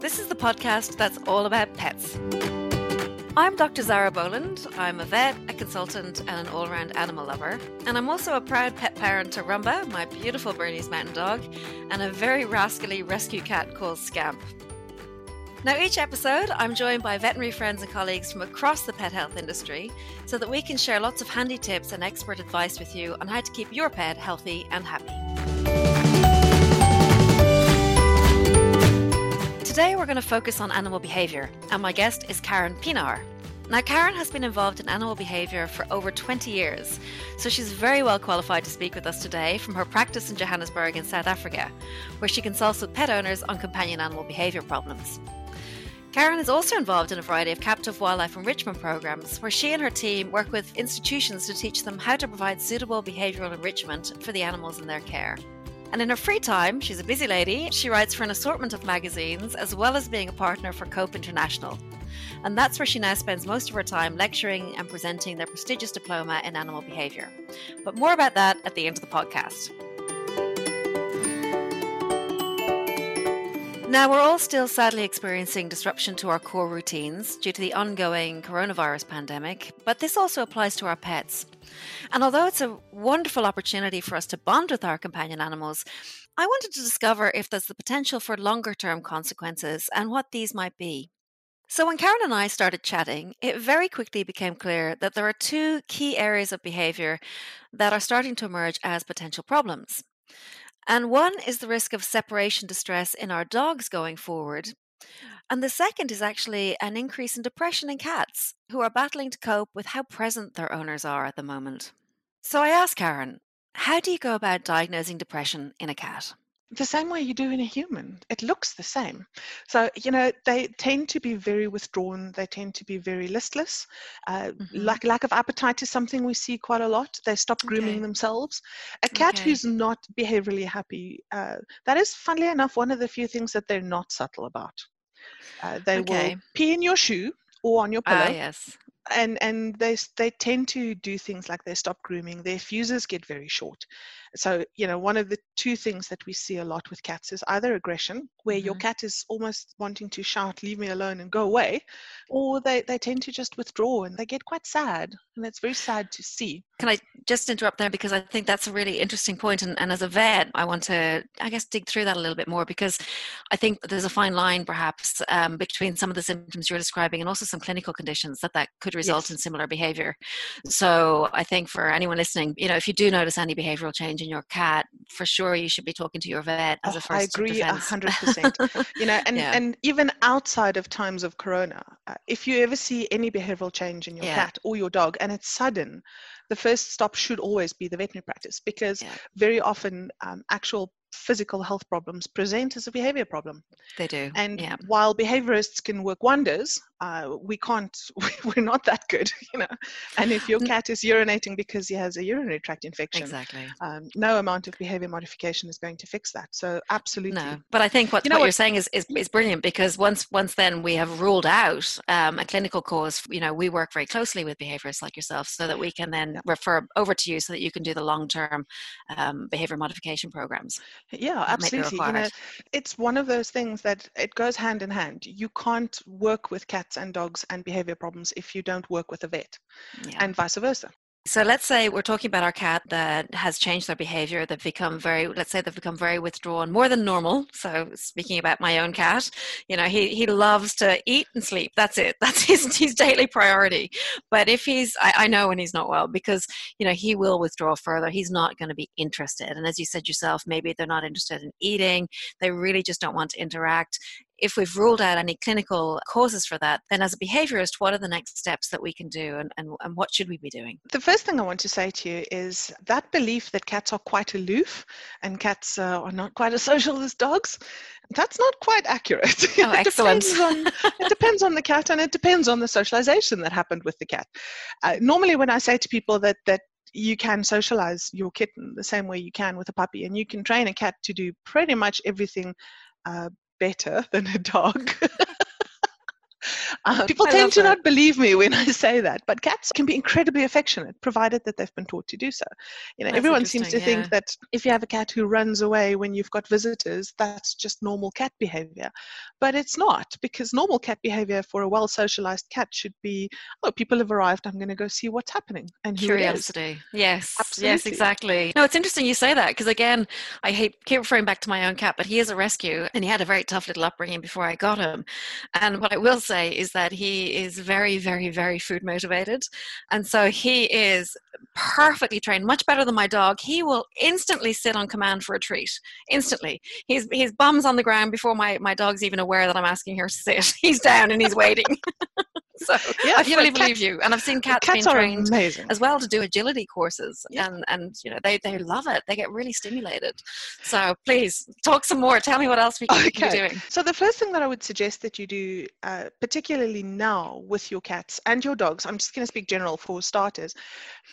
This is the podcast that's all about pets. I'm Dr. Zara Boland. I'm a vet, a consultant, and an all round animal lover. And I'm also a proud pet parent to Rumba, my beautiful Bernese mountain dog, and a very rascally rescue cat called Scamp. Now, each episode, I'm joined by veterinary friends and colleagues from across the pet health industry so that we can share lots of handy tips and expert advice with you on how to keep your pet healthy and happy. Today, we're going to focus on animal behaviour, and my guest is Karin Pienaar. Now, Karin has been involved in animal behaviour for over 20 years, so she's very well qualified to speak with us today from her practice in Johannesburg in South Africa, where she consults with pet owners on companion animal behaviour problems. Karin is also involved in a variety of captive wildlife enrichment programs where she and her team work with institutions to teach them how to provide suitable behavioral enrichment for the animals in their care. And in her free time, she's a busy lady. She writes for an assortment of magazines as well as being a partner for COAPE International. And that's where she now spends most of her time lecturing and presenting their prestigious diploma in animal behavior. But more about that at the end of the podcast. Now, we're all still sadly experiencing disruption to our core routines due to the ongoing coronavirus pandemic, but this also applies to our pets. And although it's a wonderful opportunity for us to bond with our companion animals, I wanted to discover if there's the potential for longer term consequences and what these might be. So, when Karin and I started chatting, it very quickly became clear that there are two key areas of behavior that are starting to emerge as potential problems. And one is the risk of separation distress in our dogs going forward. And the second is actually an increase in depression in cats who are battling to cope with how present their owners are at the moment. So I asked Karin, how do you go about diagnosing depression in a cat? the same way you do in a human. It looks the same. So, you know, they tend to be very withdrawn. They tend to be very listless. Uh, Mhm. lack, lack of appetite is something we see quite a lot. They stop grooming Okay. themselves. A cat Okay. who's not behaviorally happy, uh, that is, funnily enough, one of the few things that they're not subtle about. Uh, they Okay. will pee in your shoe or on your pillow Ah, yes. and and they they tend to do things like they stop grooming their fuses get very short so you know one of the two things that we see a lot with cats is either aggression where your Mhm. cat is almost wanting to shout leave me alone and go away or they they tend to just withdraw and they get quite sad and it's very sad to see Can I just interrupt there because I think that's a really interesting point, and, and as a vet, I want to, I guess, dig through that a little bit more because I think there's a fine line, perhaps, um, between some of the symptoms you're describing and also some clinical conditions that that could result Yes. in similar behavior. So I think for anyone listening, you know, if you do notice any behavioral change in your cat, for sure you should be talking to your vet as Oh, a first I agree a hundred percent. you know and Yeah. and even outside of times of corona uh, if you ever see any behavioral change in your Yeah. cat or your dog and it's sudden the first stop should always be the veterinary practice because Yeah. very often um, actual physical health problems present as a behavior problem they do. and yeah. while behaviorists can work wonders uh, we can't we're not that good you know and if your cat is urinating because he has a urinary tract infection Exactly. um, no amount of behavior modification is going to fix that so absolutely No, but I think what, You know what, what- you're saying is, is is brilliant because once once then we have ruled out um, a clinical cause. You know, we work very closely with behaviorists like yourself, so that we can then Yeah. refer over to you so that you can do the long term um, behavior modification programs. Yeah, that might be absolutely. You know, it's one of those things that it goes hand in hand. You can't work with cats and dogs and behavior problems if you don't work with a vet, Yeah. and vice versa. So let's say we're talking about our cat that has changed their behavior. They've become very, let's say they've become very withdrawn, more than normal. So speaking about my own cat, you know, he, he loves to eat and sleep. That's it. That's his, his daily priority. But if he's, I, I know when he's not well because, you know, he will withdraw further. He's not going to be interested. And as you said yourself, maybe they're not interested in eating. They really just don't want to interact if we've ruled out any clinical causes for that, then as a behaviorist, what are the next steps that we can do and, and, and what should we be doing? The first thing I want to say to you is that belief that cats are quite aloof and cats uh, are not quite as social as dogs, that's not quite accurate. Oh, it excellent. Depends on, it depends on the cat and it depends on the socialization that happened with the cat. Uh, normally, when I say to people that, that you can socialize your kitten the same way you can with a puppy, and you can train a cat to do pretty much everything uh, better than a dog. Um, people I tend to that. not believe me when I say that, but cats can be incredibly affectionate, provided that they've been taught to do so. You know, that's everyone seems to yeah. think that if you have a cat who runs away when you've got visitors, that's just normal cat behavior, but it's not because normal cat behavior for a well-socialized cat should be, oh, people have arrived, I'm going to go see what's happening and curiosity. Yes, Absolutely. yes, exactly. No, it's interesting you say that because again, I hate keep referring back to my own cat, but he is a rescue and he had a very tough little upbringing before I got him, and what I will say is that he is very, very, very food motivated. And so he is perfectly trained, much better than my dog. He will instantly sit on command for a treat. Instantly. His his bum's on the ground before my, my dog's even aware that I'm asking her to sit. He's down and he's waiting. so yeah, I fully believe cats, you. And I've seen cats, cats being trained amazing. as well to do agility courses, yeah. and and you know they they love it. They get really stimulated. So please talk some more. Tell me what else we can okay. be doing. So the first thing that I would suggest that you do, uh, particularly now with your cats and your dogs, I'm just going to speak general for starters.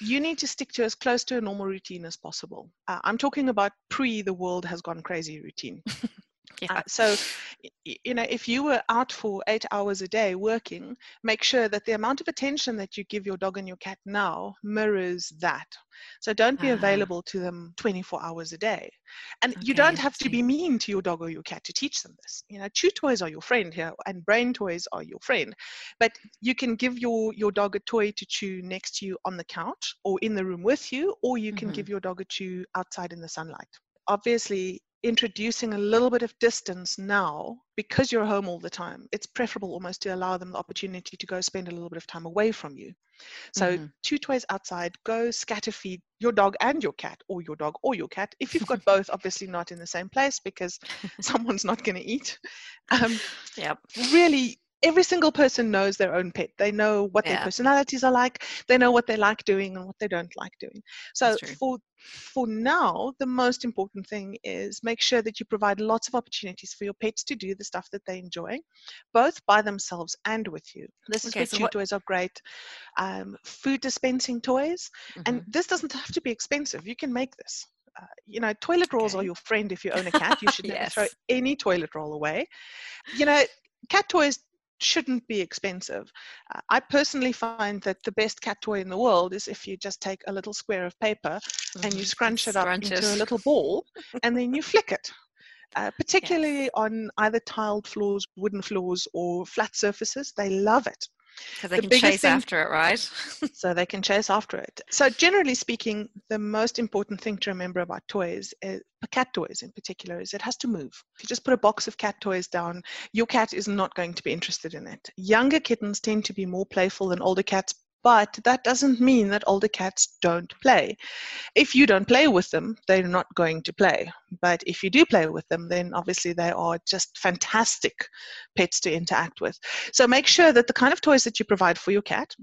You need to stick to as close to a normal routine as possible. Uh, I'm talking about pre the world has gone crazy routine. Yeah. Uh, so, you know, if you were out for eight hours a day working, make sure that the amount of attention that you give your dog and your cat now mirrors that. So don't be uh-huh. available to them 24 hours a day. And okay, you don't have to be mean to your dog or your cat to teach them this. You know, chew toys are your friend here and brain toys are your friend. But you can give your, your dog a toy to chew next to you on the couch or in the room with you, or you can mm-hmm. give your dog a chew outside in the sunlight obviously introducing a little bit of distance now because you're home all the time it's preferable almost to allow them the opportunity to go spend a little bit of time away from you. So mm-hmm. two toys outside go scatter feed your dog and your cat or your dog or your cat if you've got both obviously not in the same place because someone's not going to eat. Um, yeah really every single person knows their own pet. They know what yeah. their personalities are like. They know what they like doing and what they don't like doing. So for for now, the most important thing is make sure that you provide lots of opportunities for your pets to do the stuff that they enjoy, both by themselves and with you. This okay, is where so chew toys are great. Um, food dispensing toys, mm-hmm. and this doesn't have to be expensive. You can make this. Uh, you know, toilet rolls okay. are your friend if you own a cat. You should never yes. throw any toilet roll away. You know, cat toys shouldn't be expensive. Uh, I personally find that the best cat toy in the world is if you just take a little square of paper mm-hmm. and you mm-hmm. scrunch it up into a little ball and then you flick it. Uh, particularly yes. on either tiled floors, wooden floors, or flat surfaces, they love it. Because they the can chase thing, after it, right? so they can chase after it. So generally speaking, the most important thing to remember about toys, is, cat toys in particular, is it has to move. If you just put a box of cat toys down, your cat is not going to be interested in it. Younger kittens tend to be more playful than older cats but that doesn't mean that older cats don't play. If you don't play with them, they're not going to play. But if you do play with them, then obviously they are just fantastic pets to interact with. So make sure that the kind of toys that you provide for your cat,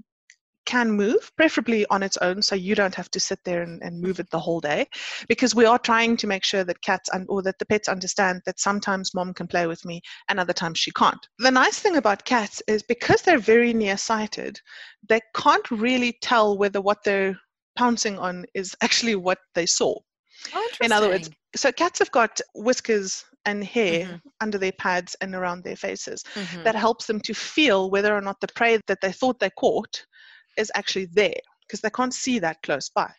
can move, preferably on its own, so you don't have to sit there and, and move it the whole day. Because we are trying to make sure that cats un- or that the pets understand that sometimes mom can play with me and other times she can't. The nice thing about cats is because they're very nearsighted, they can't really tell whether what they're pouncing on is actually what they saw. Oh, In other words, so cats have got whiskers and hair mm-hmm. under their pads and around their faces mm-hmm. that helps them to feel whether or not the prey that they thought they caught is actually there because they can't see that close by.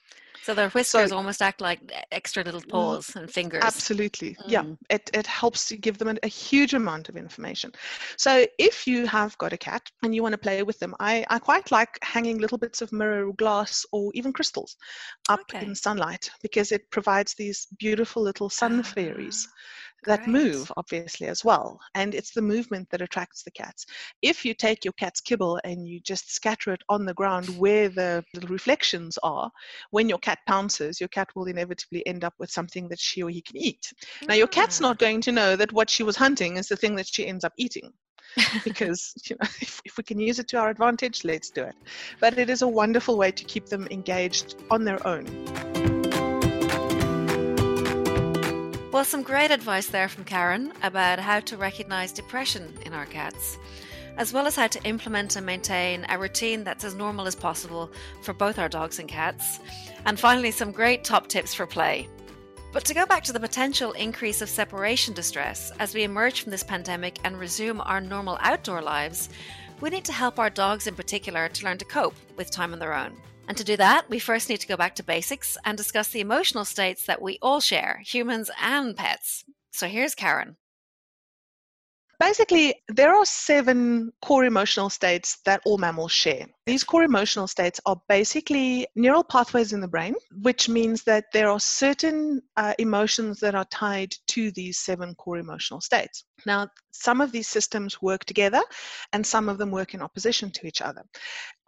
So their whiskers so, almost act like extra little paws and fingers. Absolutely. Mm. Yeah. It, it helps to give them a, a huge amount of information. So if you have got a cat and you want to play with them, I, I quite like hanging little bits of mirror glass or even crystals up okay. in sunlight because it provides these beautiful little sun fairies that right. move obviously as well and it's the movement that attracts the cats. If you take your cat's kibble and you just scatter it on the ground where the little reflections are when your cat pounces your cat will inevitably end up with something that she or he can eat. Now your cat's ah. not going to know that what she was hunting is the thing that she ends up eating because you know if, if, we can use it to our advantage let's do it. But it is a wonderful way to keep them engaged on their own Well, some great advice there from Karin about how to recognize depression in our cats, as well as how to implement and maintain a routine that's as normal as possible for both our dogs and cats. And finally, some great top tips for play. But to go back to the potential increase of separation distress as we emerge from this pandemic and resume our normal outdoor lives, we need to help our dogs in particular to learn to cope with time on their own. And to do that, we first need to go back to basics and discuss the emotional states that we all share, humans and pets. So here's Karin. Basically, there are seven core emotional states that all mammals share. These core emotional states are basically neural pathways in the brain, which means that there are certain uh, emotions that are tied to these seven core emotional states. Now, some of these systems work together and some of them work in opposition to each other.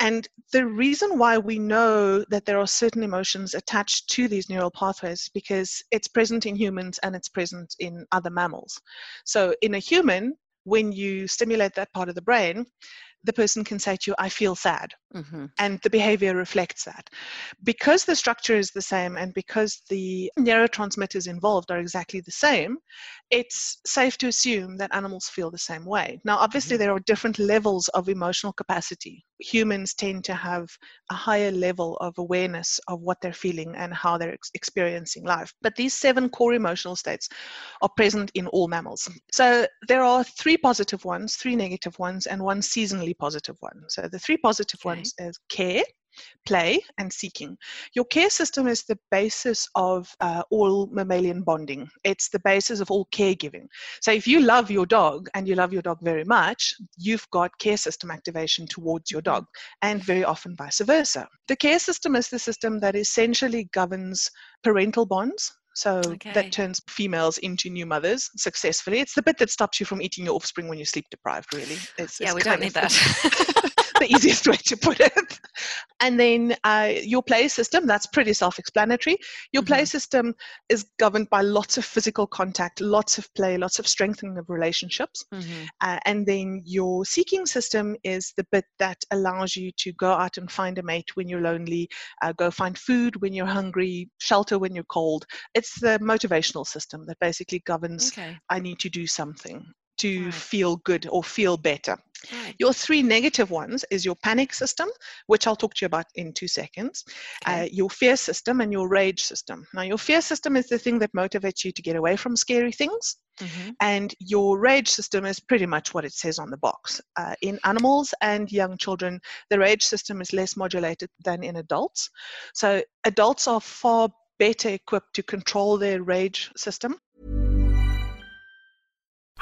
And the reason why we know that there are certain emotions attached to these neural pathways is because it's present in humans and it's present in other mammals. So, in a human, when you stimulate that part of the brain, the person can say to you, I feel sad. Mm-hmm. And the behavior reflects that. Because the structure is the same and because the neurotransmitters involved are exactly the same, it's safe to assume that animals feel the same way. Now, obviously, mm-hmm. there are different levels of emotional capacity. Humans tend to have a higher level of awareness of what they're feeling and how they're ex- experiencing life. But these seven core emotional states are present in all mammals. So there are three positive ones, three negative ones, and one seasonally positive one. So the three positive okay. ones is care, play, and seeking. Your care system is the basis of uh, all mammalian bonding. It's the basis of all caregiving. So if you love your dog and you love your dog very much, you've got care system activation towards your dog, and very often vice versa. The care system is the system that essentially governs parental bonds so okay. that turns females into new mothers successfully. It's the bit that stops you from eating your offspring when you're sleep deprived, really. It's, yeah, it's we don't need that. the easiest way to put it. And then uh, your play system, that's pretty self explanatory. Your mm-hmm. play system is governed by lots of physical contact, lots of play, lots of strengthening of relationships. Mm-hmm. Uh, and then your seeking system is the bit that allows you to go out and find a mate when you're lonely, uh, go find food when you're hungry, shelter when you're cold. It's the motivational system that basically governs okay. I need to do something to right. feel good or feel better. Right. Your three negative ones is your panic system, which I'll talk to you about in two seconds, okay. uh, your fear system, and your rage system. Now, your fear system is the thing that motivates you to get away from scary things, mm-hmm. and your rage system is pretty much what it says on the box. Uh, in animals and young children, the rage system is less modulated than in adults. So, adults are far better equipped to control their rage system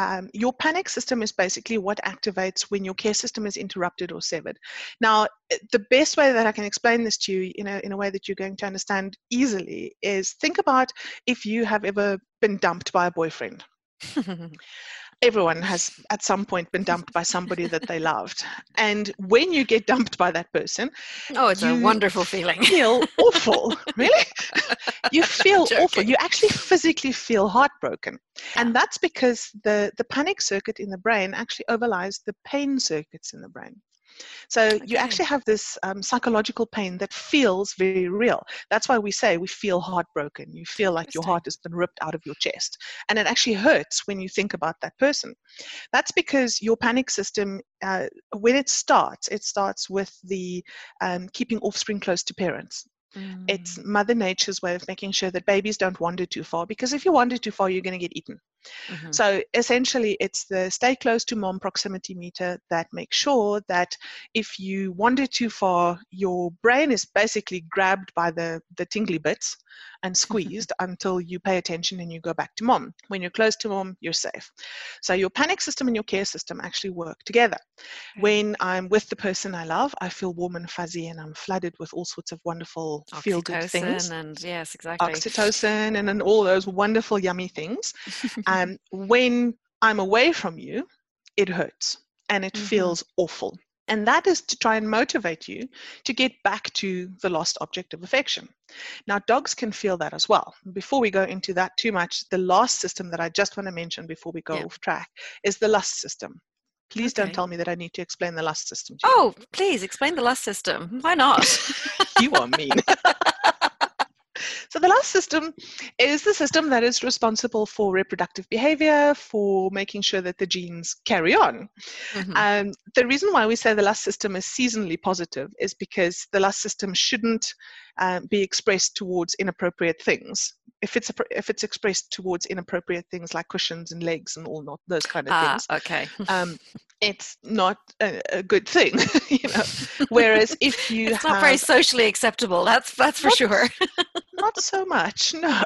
Um, your panic system is basically what activates when your care system is interrupted or severed. Now, the best way that I can explain this to you, you know, in a way that you're going to understand easily, is think about if you have ever been dumped by a boyfriend. everyone has at some point been dumped by somebody that they loved. And when you get dumped by that person, oh, it's a wonderful feeling. You feel awful. really? you feel awful. You actually physically feel heartbroken. And that's because the, the panic circuit in the brain actually overlies the pain circuits in the brain. So okay. you actually have this um, psychological pain that feels very real. That's why we say we feel heartbroken. You feel like your heart has been ripped out of your chest. And it actually hurts when you think about that person. That's because your panic system, uh, when it starts, it starts with the um, keeping offspring close to parents. Mm. It's Mother Nature's way of making sure that babies don't wander too far because if you wander too far, you're going to get eaten. Mm-hmm. So essentially, it's the stay close to mom proximity meter that makes sure that if you wander too far, your brain is basically grabbed by the, the tingly bits and squeezed until you pay attention and you go back to mom. When you're close to mom, you're safe. So your panic system and your care system actually work together. When I'm with the person I love, I feel warm and fuzzy and I'm flooded with all sorts of wonderful feel good things. And yes, exactly. Oxytocin and, and all those wonderful, yummy things. um, when I'm away from you, it hurts and it mm-hmm. feels awful. And that is to try and motivate you to get back to the lost object of affection. Now, dogs can feel that as well. Before we go into that too much, the last system that I just want to mention before we go yeah. off track is the lust system. Please okay. don't tell me that I need to explain the lust system. oh, please explain the lust system. Why not? you are mean. So the last system is the system that is responsible for reproductive behavior, for making sure that the genes carry on. Mm-hmm. Um, the reason why we say the last system is seasonally positive is because the last system shouldn't um, be expressed towards inappropriate things. If it's if it's expressed towards inappropriate things like cushions and legs and all not those kind of ah, things, okay, um, it's not a, a, good thing, you know. Whereas if you it's have, not very socially acceptable. That's that's for not, sure. not so much, no.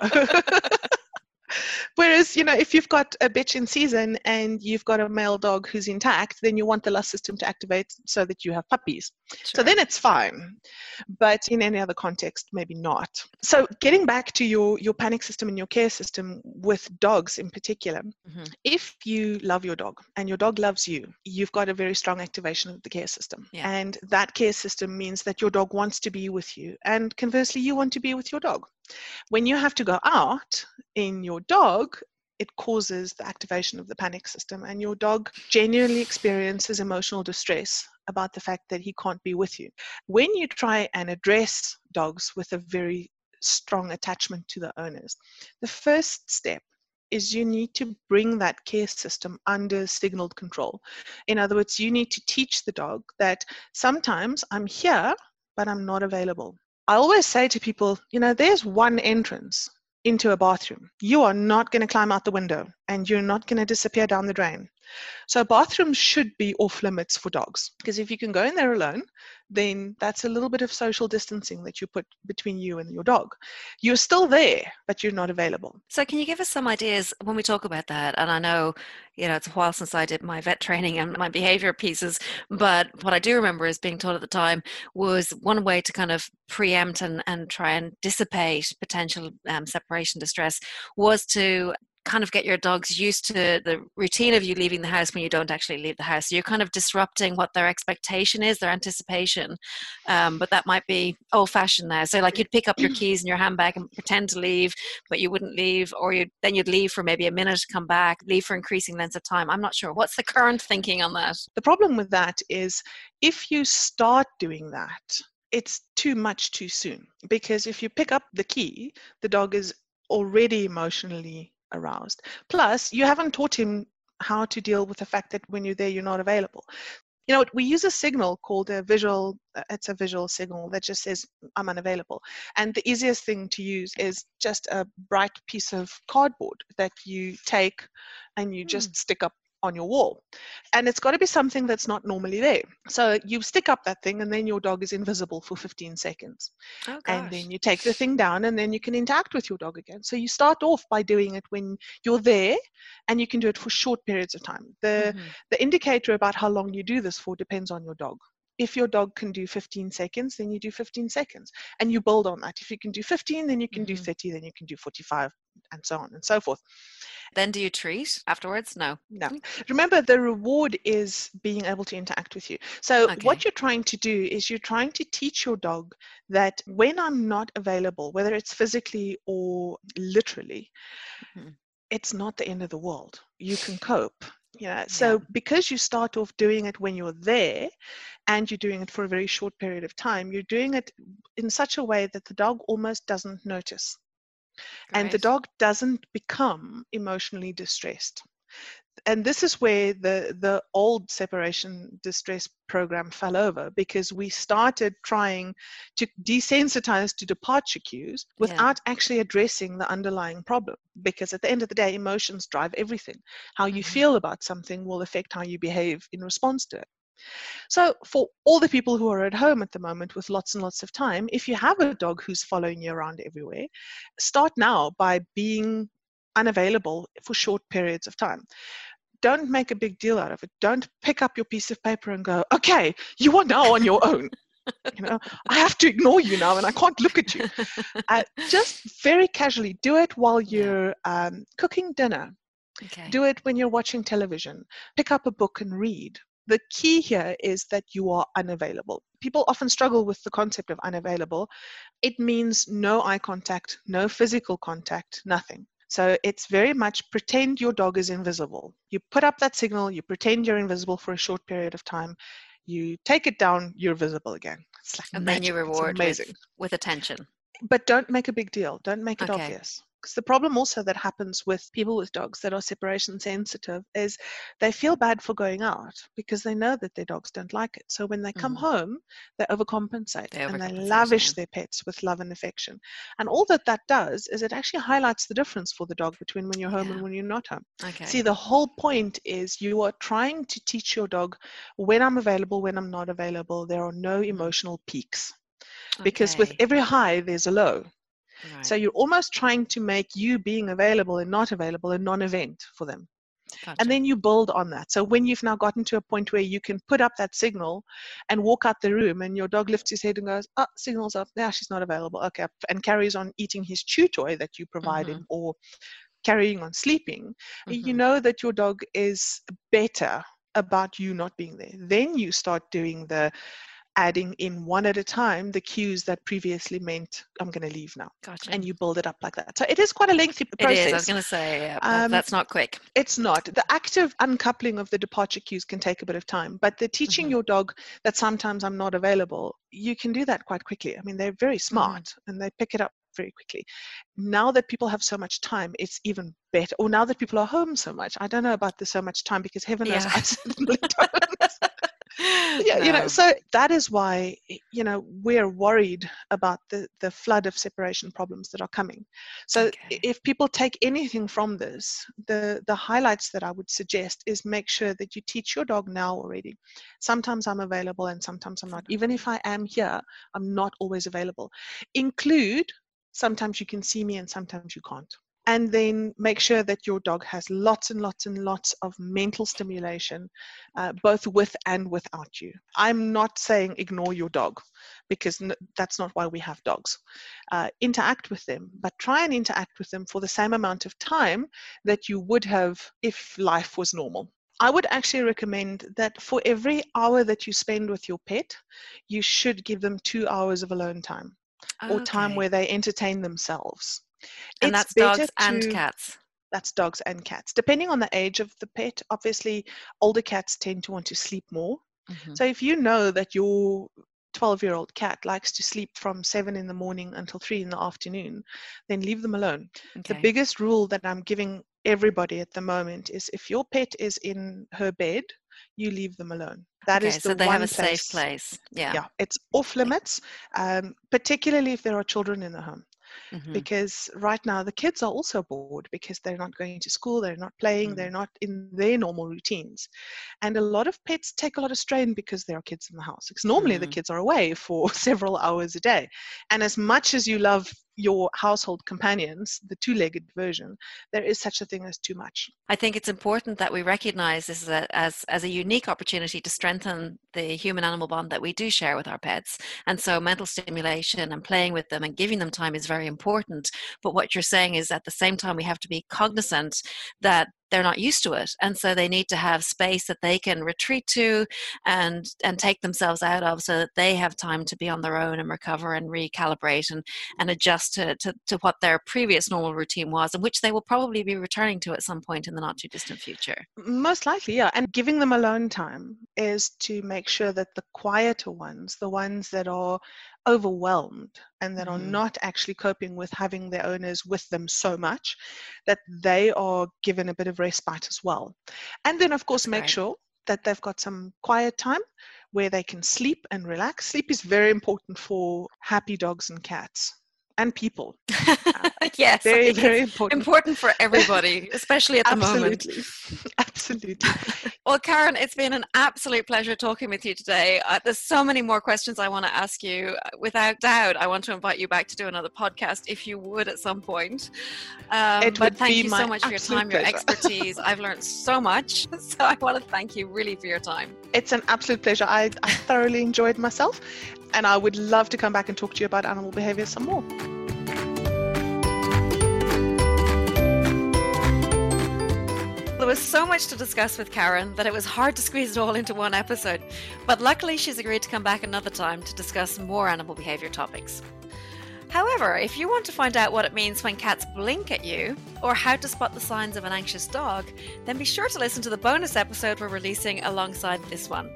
Whereas, you know, if you've got a bitch in season and you've got a male dog who's intact, then you want the lust system to activate so that you have puppies. Sure. So then it's fine. But in any other context, maybe not. So getting back to your, your panic system and your care system with dogs in particular, mm-hmm. if you love your dog and your dog loves you, you've got a very strong activation of the care system. Yeah. And that care system means that your dog wants to be with you. And conversely, you want to be with your dog. When you have to go out in your dog, it causes the activation of the panic system, and your dog genuinely experiences emotional distress about the fact that he can't be with you. When you try and address dogs with a very strong attachment to the owners, the first step is you need to bring that care system under signaled control. In other words, you need to teach the dog that sometimes I'm here, but I'm not available. I always say to people, you know, there's one entrance into a bathroom. You are not going to climb out the window and you're not going to disappear down the drain. So bathrooms should be off limits for dogs because if you can go in there alone, then that's a little bit of social distancing that you put between you and your dog. You're still there, but you're not available. So can you give us some ideas when we talk about that? And I know, you know, it's a while since I did my vet training and my behavior pieces, but what I do remember is being taught at the time was one way to kind of preempt and, and try and dissipate potential um, separation distress was to kind of get your dogs used to the routine of you leaving the house when you don't actually leave the house. So you're kind of disrupting what their expectation is, their anticipation. Um, but that might be old fashioned now. So like you'd pick up your keys in your handbag and pretend to leave, but you wouldn't leave, or you then you'd leave for maybe a minute, come back, leave for increasing lengths of time. I'm not sure. What's the current thinking on that? The problem with that is if you start doing that, it's too much too soon because if you pick up the key, the dog is already emotionally aroused. Plus, you haven't taught him how to deal with the fact that when you're there, you're not available. You know, we use a signal called a visual, uh, it's a visual signal that just says, I'm unavailable. And the easiest thing to use is just a bright piece of cardboard that you take and you just mm. stick up on your wall. And it's got to be something that's not normally there. So you stick up that thing and then your dog is invisible for 15 seconds. Oh, and then you take the thing down and then you can interact with your dog again. So you start off by doing it when you're there and you can do it for short periods of time. The mm-hmm. the indicator about how long you do this for depends on your dog if your dog can do 15 seconds, then you do 15 seconds and you build on that. If you can do 15, then you can mm-hmm. do 30, then you can do 45, and so on and so forth. Then do you treat afterwards? No. No. Remember, the reward is being able to interact with you. So, okay. what you're trying to do is you're trying to teach your dog that when I'm not available, whether it's physically or literally, mm-hmm. it's not the end of the world. You can cope you know so yeah. because you start off doing it when you're there and you're doing it for a very short period of time you're doing it in such a way that the dog almost doesn't notice Great. and the dog doesn't become emotionally distressed and this is where the the old separation distress program fell over because we started trying to desensitize to departure cues without yeah. actually addressing the underlying problem because at the end of the day emotions drive everything how you mm-hmm. feel about something will affect how you behave in response to it so, for all the people who are at home at the moment with lots and lots of time, if you have a dog who's following you around everywhere, start now by being unavailable for short periods of time. Don't make a big deal out of it. Don't pick up your piece of paper and go, okay, you are now on your own. you know, I have to ignore you now and I can't look at you. Uh, just very casually do it while you're um, cooking dinner. Okay. Do it when you're watching television. Pick up a book and read. The key here is that you are unavailable. People often struggle with the concept of unavailable. It means no eye contact, no physical contact, nothing. So it's very much pretend your dog is invisible. You put up that signal, you pretend you're invisible for a short period of time, you take it down, you're visible again. Like and magic. then you reward with, with attention. But don't make a big deal. Don't make it okay. obvious. Because the problem also that happens with people with dogs that are separation sensitive is they feel bad for going out because they know that their dogs don't like it. So when they come mm. home, they overcompensate they and they lavish their pets with love and affection. And all that that does is it actually highlights the difference for the dog between when you're home yeah. and when you're not home. Okay. See, the whole point is you are trying to teach your dog when I'm available, when I'm not available. There are no mm. emotional peaks. Because okay. with every high, there's a low. Right. So you're almost trying to make you being available and not available a non event for them. Gotcha. And then you build on that. So when you've now gotten to a point where you can put up that signal and walk out the room and your dog lifts his head and goes, oh, signal's up. Now she's not available. Okay. And carries on eating his chew toy that you provide mm-hmm. him or carrying on sleeping, mm-hmm. you know that your dog is better about you not being there. Then you start doing the adding in one at a time the cues that previously meant I'm going to leave now. Gotcha. And you build it up like that. So it is quite a lengthy process. It is. I was going to say yeah, um, that's not quick. It's not. The active uncoupling of the departure cues can take a bit of time, but the teaching mm-hmm. your dog that sometimes I'm not available, you can do that quite quickly. I mean, they're very mm-hmm. smart mm-hmm. and they pick it up very quickly. Now that people have so much time, it's even better. Or now that people are home so much, I don't know about the so much time because heaven knows yeah. I certainly don't yeah no. you know um, so that is why you know we're worried about the the flood of separation problems that are coming. So okay. if people take anything from this the the highlights that i would suggest is make sure that you teach your dog now already. Sometimes i'm available and sometimes i'm not. Even if i am here i'm not always available. Include sometimes you can see me and sometimes you can't and then make sure that your dog has lots and lots and lots of mental stimulation, uh, both with and without you. I'm not saying ignore your dog because n- that's not why we have dogs. Uh, interact with them, but try and interact with them for the same amount of time that you would have if life was normal. I would actually recommend that for every hour that you spend with your pet, you should give them two hours of alone time or time where they entertain themselves. And it's that's dogs and to, cats. That's dogs and cats. Depending on the age of the pet, obviously, older cats tend to want to sleep more. Mm-hmm. So if you know that your 12 year old cat likes to sleep from 7 in the morning until 3 in the afternoon, then leave them alone. Okay. The biggest rule that I'm giving everybody at the moment is if your pet is in her bed, you leave them alone. That okay, is the so they one have a place, safe place. Yeah. Yeah, it's off limits, um, particularly if there are children in the home. Mhm. Because right now the kids are also bored because they're not going to school, they're not playing, Mm. they're not in their normal routines. And a lot of pets take a lot of strain because there are kids in the house. Because normally the Mm. kids are away for several hours a day. And as much as you love your household companions, the two legged version, there is such a thing as too much. I think it's important that we recognize this as a, as, as a unique opportunity to strengthen the human animal bond that we do share with our pets. And so, mental stimulation and playing with them and giving them time is very important. But what you're saying is at the same time, we have to be cognizant that they're not used to it and so they need to have space that they can retreat to and and take themselves out of so that they have time to be on their own and recover and recalibrate and and adjust to, to, to what their previous normal routine was and which they will probably be returning to at some point in the not too distant future Most likely, yeah. And giving them alone time is to make sure that the quieter ones, the ones that are overwhelmed and that are mm-hmm. not actually coping with having their owners with them so much, that they are given a bit of respite as well. And then, of course, That's make great. sure that they've got some quiet time where they can sleep and relax. Sleep is very important for happy dogs and cats and people. yes Very, very important. important for everybody especially at the moment Absolutely. Absolutely. Well, Karin, it's been an absolute pleasure talking with you today. Uh, there's so many more questions I want to ask you. Uh, Without doubt, I want to invite you back to do another podcast if you would at some point. Um, It but would thank be you so much for your time, your expertise. I've learned so much. So I want to thank you really for your time. It's an absolute pleasure. I, I thoroughly enjoyed myself, and I would love to come back and talk to you about animal behavior some more. There was so much to discuss with Karin that it was hard to squeeze it all into one episode. But luckily, she's agreed to come back another time to discuss more animal behavior topics. However, if you want to find out what it means when cats blink at you, or how to spot the signs of an anxious dog, then be sure to listen to the bonus episode we're releasing alongside this one.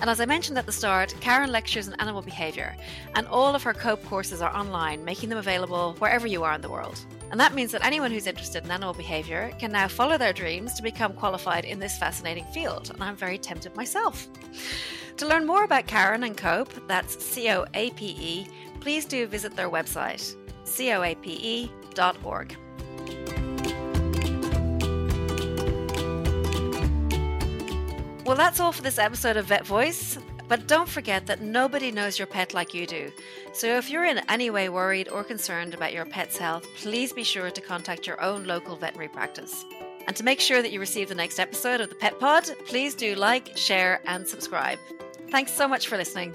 And as I mentioned at the start, Karin lectures in animal behavior, and all of her COAPE courses are online, making them available wherever you are in the world. And that means that anyone who's interested in animal behavior can now follow their dreams to become qualified in this fascinating field, and I'm very tempted myself. To learn more about Karin and COAPE, that's C O A P E, please do visit their website, coape.org. Well, that's all for this episode of Vet Voice. But don't forget that nobody knows your pet like you do. So if you're in any way worried or concerned about your pet's health, please be sure to contact your own local veterinary practice. And to make sure that you receive the next episode of the Pet Pod, please do like, share, and subscribe. Thanks so much for listening.